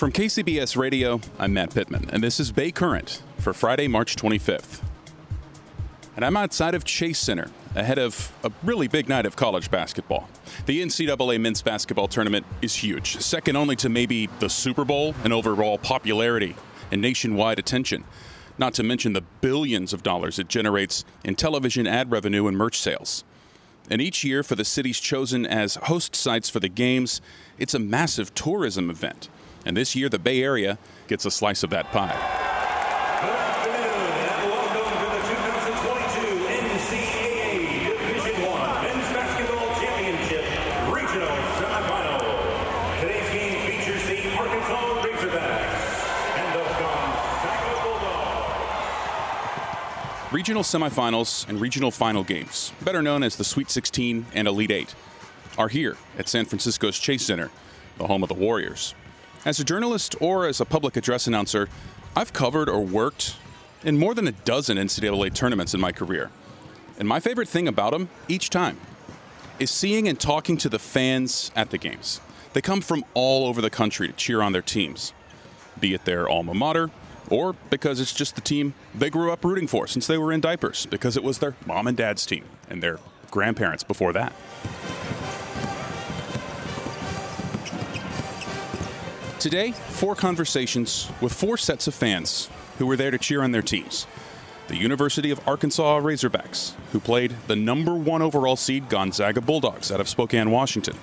From KCBS Radio, I'm Matt Pittman, and this is Bay Current for Friday, March 25th. And I'm outside of Chase Center ahead of a really big night of college basketball. The NCAA men's basketball tournament is huge, second only to maybe the Super Bowl in overall popularity and nationwide attention not to mention the billions of dollars it generates in television ad revenue and merch sales. And each year, for the cities chosen as host sites for the games, it's a massive tourism event. And this year, the Bay Area gets a slice of that pie. Regional semifinals and regional final games, better known as the Sweet 16 and Elite 8, are here at San Francisco's Chase Center, the home of the Warriors. As a journalist or as a public address announcer, I've covered or worked in more than a dozen NCAA tournaments in my career. And my favorite thing about them, each time, is seeing and talking to the fans at the games. They come from all over the country to cheer on their teams, be it their alma mater or because it's just the team they grew up rooting for since they were in diapers, because it was their mom and dad's team and their grandparents before that. Today, four conversations with four sets of fans who were there to cheer on their teams. The University of Arkansas Razorbacks, who played the number one overall seed Gonzaga Bulldogs out of Spokane, Washington,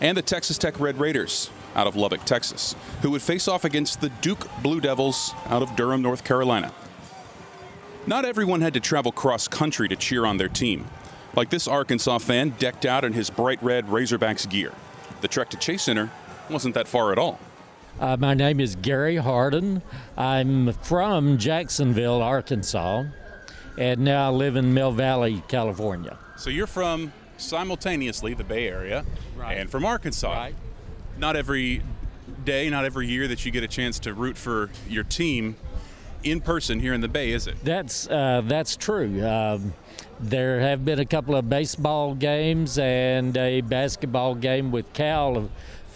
and the Texas Tech Red Raiders, out of Lubbock, Texas, who would face off against the Duke Blue Devils out of Durham, North Carolina. Not everyone had to travel cross country to cheer on their team. Like this Arkansas fan decked out in his bright red Razorbacks gear. The trek to Chase Center wasn't that far at all. Uh, my name is Gary Harden. I'm from Jacksonville, Arkansas, and now I live in Mill Valley, California. So you're from simultaneously the Bay Area right. and from Arkansas. Right not every day, not every year that you get a chance to root for your team in person here in the Bay, is it? That's uh, that's true. Um, there have been a couple of baseball games and a basketball game with Cal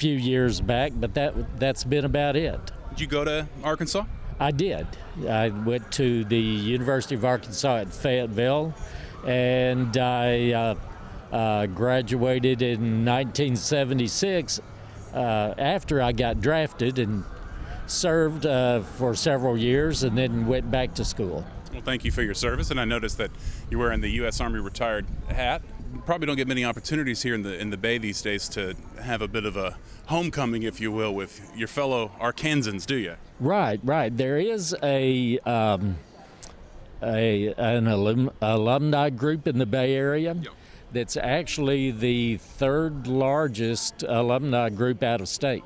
few years back, but that that's been about it. Did you go to Arkansas? I did. I went to the University of Arkansas at Fayetteville, and I uh, uh, graduated in 1976 uh, after I got drafted and served uh, for several years and then went back to school. Well, thank you for your service, and I noticed that you're wearing the U.S. Army retired hat. Probably don't get many opportunities here in the in the Bay these days to have a bit of a homecoming, if you will, with your fellow Arkansans, do you? Right, right. There is a um, a an alum, alumni group in the Bay Area. Yep that's actually the third largest alumni group out of state.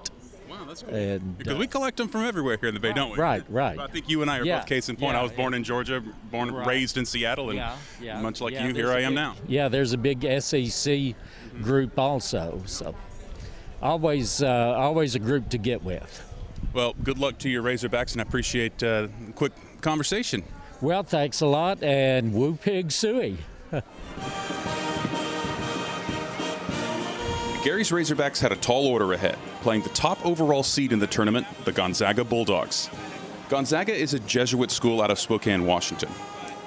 Wow, that's cool. And, because uh, we collect them from everywhere here in the Bay, don't we? Right, right. I think you and I are yeah, both case in point. Yeah, I was born in Georgia, born right. raised in Seattle, and yeah, much like you, here I am big, now. Yeah, there's a big SEC group also. So always, uh, always a group to get with. Well, good luck to your Razorbacks, and I appreciate uh, a quick conversation. Well, thanks a lot, and woo pig sooie. Gary's Razorbacks had a tall order ahead, playing the top overall seed in the tournament, the Gonzaga Bulldogs. Gonzaga is a Jesuit school out of Spokane, Washington.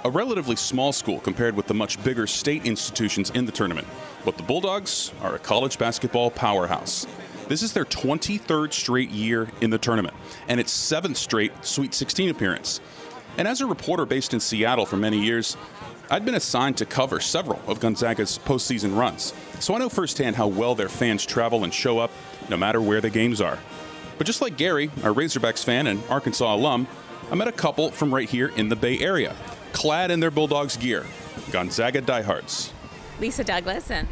A relatively small school compared with the much bigger state institutions in the tournament, but the Bulldogs are a college basketball powerhouse. This is their 23rd straight year in the tournament, and its seventh straight Sweet 16 appearance. And as a reporter based in Seattle for many years, I'd been assigned to cover several of Gonzaga's postseason runs, so I know firsthand how well their fans travel and show up no matter where the games are. But just like Gary, a Razorbacks fan and Arkansas alum, I met a couple from right here in the Bay Area, clad in their Bulldogs gear, Gonzaga diehards. Lisa Douglas, and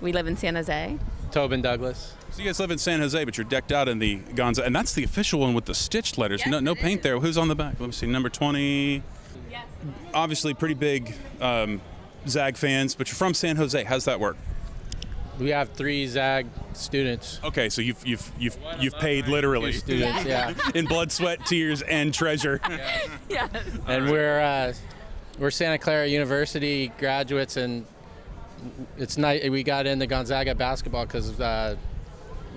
we live in San Jose. Tobin Douglas. So you guys live in San Jose, but you're decked out in the Gonzaga, and that's the official one with the stitched letters. Yes, no, no paint is. there. Who's on the back? Let me see. Number 20. Yes. Obviously, pretty big um, Zag fans, but you're from San Jose. How's that work? We have three ZAG students. Okay, so you've you've you've you've paid literally Students, yeah. in blood, sweat, tears, and treasure. Yes. And we're uh, we're Santa Clara University graduates, and it's nice we got into Gonzaga basketball because uh,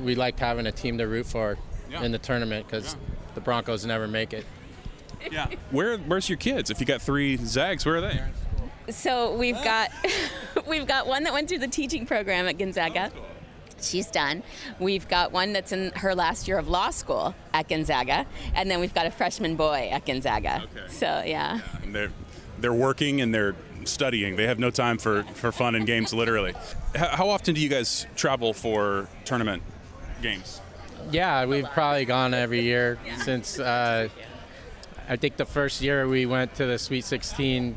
we liked having a team to root for Yeah. in the tournament because the Broncos never make it. Yeah. Where where's your kids? If you got three Zags, where are they? So we've got we've got one that went through the teaching program at Gonzaga. She's done. We've got one that's in her last year of law school at Gonzaga, and then we've got a freshman boy at Gonzaga. Okay. So yeah. And they're they're working and they're studying. They have no time for, for fun and games, literally. How, how often do you guys travel for tournament games? Yeah, we've probably gone every year since uh, I think the first year we went to the Sweet 16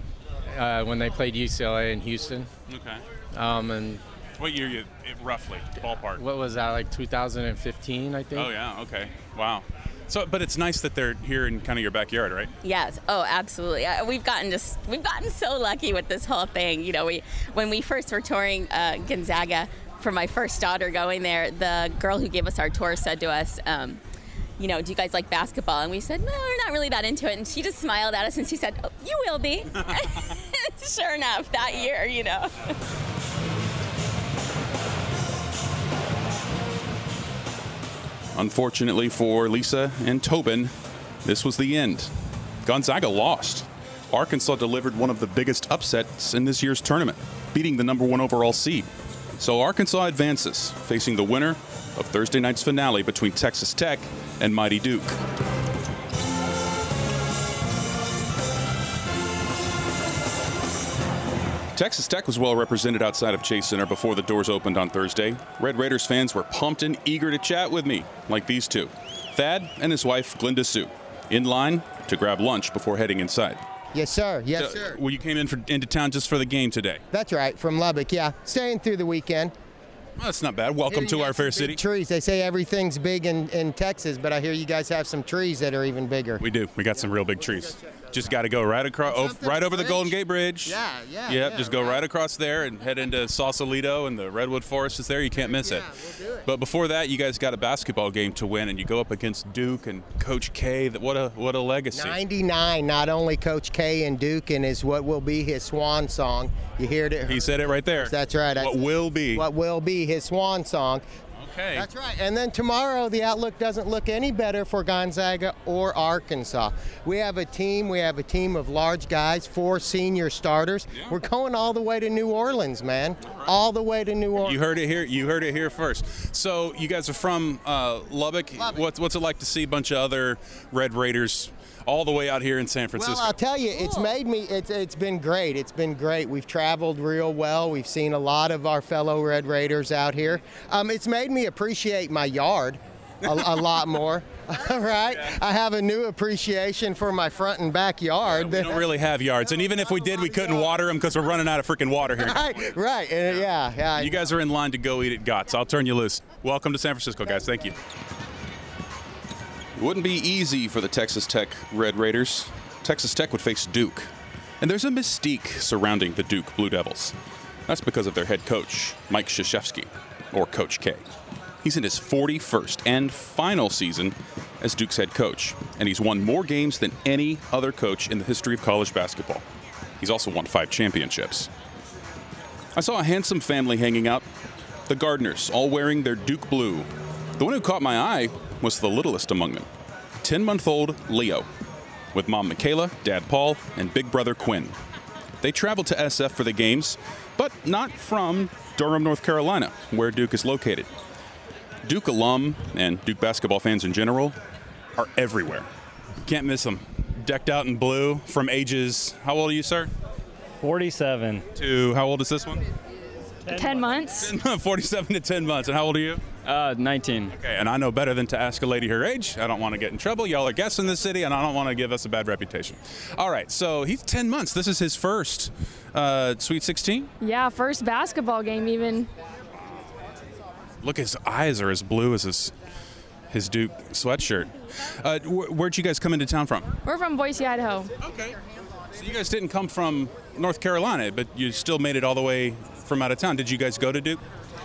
uh, when they played UCLA in Houston. Okay. Um, and What year you roughly ballpark? what was that like 2015? I think. Oh yeah. Okay. Wow. So, but it's nice that they're here in kind of your backyard, right? Yes. Oh, absolutely. Uh, we've gotten just we've gotten so lucky with this whole thing. You know, we when we first were touring uh, Gonzaga for my first daughter going there, the girl who gave us our tour said to us. Um, you know, do you guys like basketball? And we said, no, we're not really that into it. And she just smiled at us and she said, oh, you will be. sure enough, that year, you know. Unfortunately for Lisa and Tobin, this was the end. Gonzaga lost. Arkansas delivered one of the biggest upsets in this year's tournament, beating the number one overall seed. So Arkansas advances, facing the winner of Thursday night's finale between Texas Tech and Mighty Duke. Texas Tech was well represented outside of Chase Center before the doors opened on Thursday. Red Raiders fans were pumped and eager to chat with me, like these two Thad and his wife, Glinda Sue, in line to grab lunch before heading inside. Yes, sir. Yes, Uh, sir. Well, you came in for, into town just for the game today. That's right. From Lubbock. Yeah, staying through the weekend. Well, that's not bad. Welcome to our fair city. Trees. They say everything's big in, in Texas, but I hear you guys have some trees that are even bigger. We do. We got some real big trees. Just got to go right across, oh, right over the. Golden Gate Bridge. Yeah, yeah, Yep. yeah, just go right. right across there and head into Sausalito, and the redwood forest is there. You can't miss it. We'll do it. But before that, you guys got a basketball game to win, and you go up against Duke and Coach K. That what a what a legacy. 99, not only Coach K and Duke, and is what will be his swan song. You heard it. He said it right there. That's right. I- What will be? What will be his swan song. Okay. That's right. And then tomorrow, the outlook doesn't look any better for Gonzaga or Arkansas. We have a team. We have a team of large guys, four senior starters. Yeah. We're going all the way to New Orleans, man. All the way to New Orleans. You heard it here. You heard it here first. So you guys are from uh, Lubbock. Lubbock. What's what's it like to see a bunch of other Red Raiders all the way out here in San Francisco? Well, I'll tell you, it's made me. It's it's been great. It's been great. We've traveled real well. We've seen a lot of our fellow Red Raiders out here. Um, it's made me appreciate my yard a, a lot more. All right, I have a new appreciation for my front and backyard. we don't really have yards, and even if we did, we couldn't water them because we're running out of freaking water here. right, right, and, yeah, yeah. You guys are in line to go eat at Gott's. I'll turn you loose. Welcome to San Francisco, guys. Thank you. It wouldn't be easy for the Texas Tech Red Raiders. Texas Tech would face Duke. And there's a mystique surrounding the Duke Blue Devils. That's because of their head coach, Mike Krzyzewski, or Coach K. He's in his 41st and final season as Duke's head coach, and he's won more games than any other coach in the history of college basketball. He's also won five championships. I saw a handsome family hanging out. The Gardeners, all wearing their Duke blue. The one who caught my eye was the littlest among them 10 month old Leo, with mom Michaela, dad Paul, and big brother Quinn. They traveled to SF for the games, but not from Durham, North Carolina, where Duke is located. Duke alum and Duke basketball fans in general are everywhere. Can't miss them. Decked out in blue from ages, how old are you, sir? 47. To how old is this one? 10 months. 47 to 10 months. And how old are you? Uh, 19. Okay, and I know better than to ask a lady her age. I don't want to get in trouble. Y'all are guests in this city, and I don't want to give us a bad reputation. All right, so he's 10 months. This is his first uh, Sweet 16. Yeah, first basketball game even. Look, his eyes are as blue as his his Duke sweatshirt. Uh, wh- where'd you guys come into town from? We're from Boise, Idaho. Okay. So you guys didn't come from North Carolina, but you still made it all the way from out of town. Did you guys go to Duke?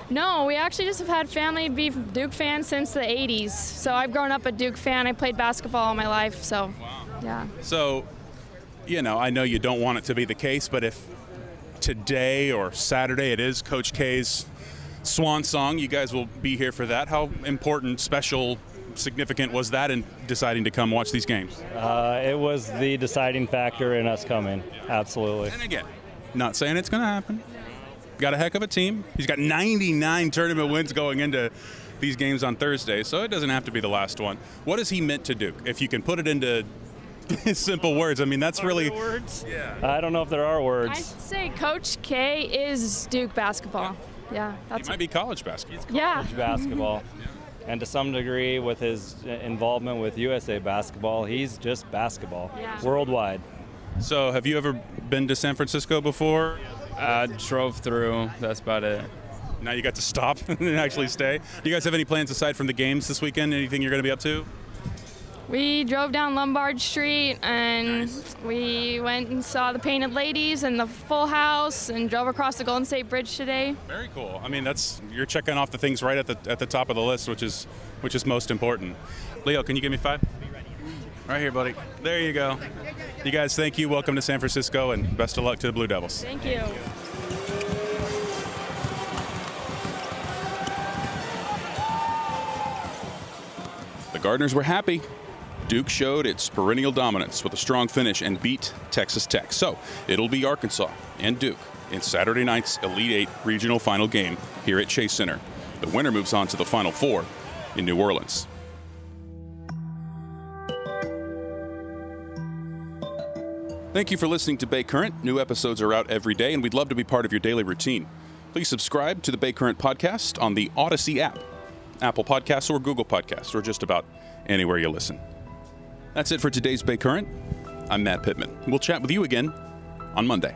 No, we actually just have had family be Duke fans since the 80s. So I've grown up a Duke fan. I played basketball all my life. So, yeah. So, you know, I know you don't want it to be the case, but if today or Saturday it is Coach K's swan song, you guys will be here for that. How important, special, significant was that in deciding to come watch these games? Uh, it was the deciding factor in us coming. Absolutely. And again, not saying it's going to happen. Got a heck of a team. He's got 99 tournament wins going into these games on Thursday, so it doesn't have to be the last one. What has he meant to Duke? If you can put it into simple words, I mean, that's really. words? I don't know if there are words. I'd say Coach K is Duke basketball. Yeah, He that's might be college basketball. yeah. College basketball. And to some degree, with his involvement with USA basketball, he's just basketball Yeah. worldwide. So, have you ever been to San Francisco before? I drove through. That's about it. Now you got to stop and actually stay. Do you guys have any plans aside from the games this weekend? Anything you're going to be up to? We drove down Lombard Street and we went and saw the Painted Ladies and the Full House and drove across the Golden State Bridge today. Very cool. I mean, that's you're checking off the things right at the at the top of the list, which is which is most important. Leo, can you give me five? Right here, buddy. There you go. You guys, thank you. Welcome to San Francisco, and best of luck to the Blue Devils. Thank you. The Gardeners were happy. Duke showed its perennial dominance with a strong finish and beat Texas Tech. So it'll be Arkansas and Duke in Saturday night's Elite Eight regional final game here at Chase Center. The winner moves on to the Final Four in New Orleans. Thank you for listening to Bay Current. New episodes are out every day, and we'd love to be part of your daily routine. Please subscribe to the Bay Current podcast on the Odyssey app, Apple Podcasts, or Google Podcasts, or just about anywhere you listen. That's it for today's Bay Current. I'm Matt Pittman. We'll chat with you again on Monday.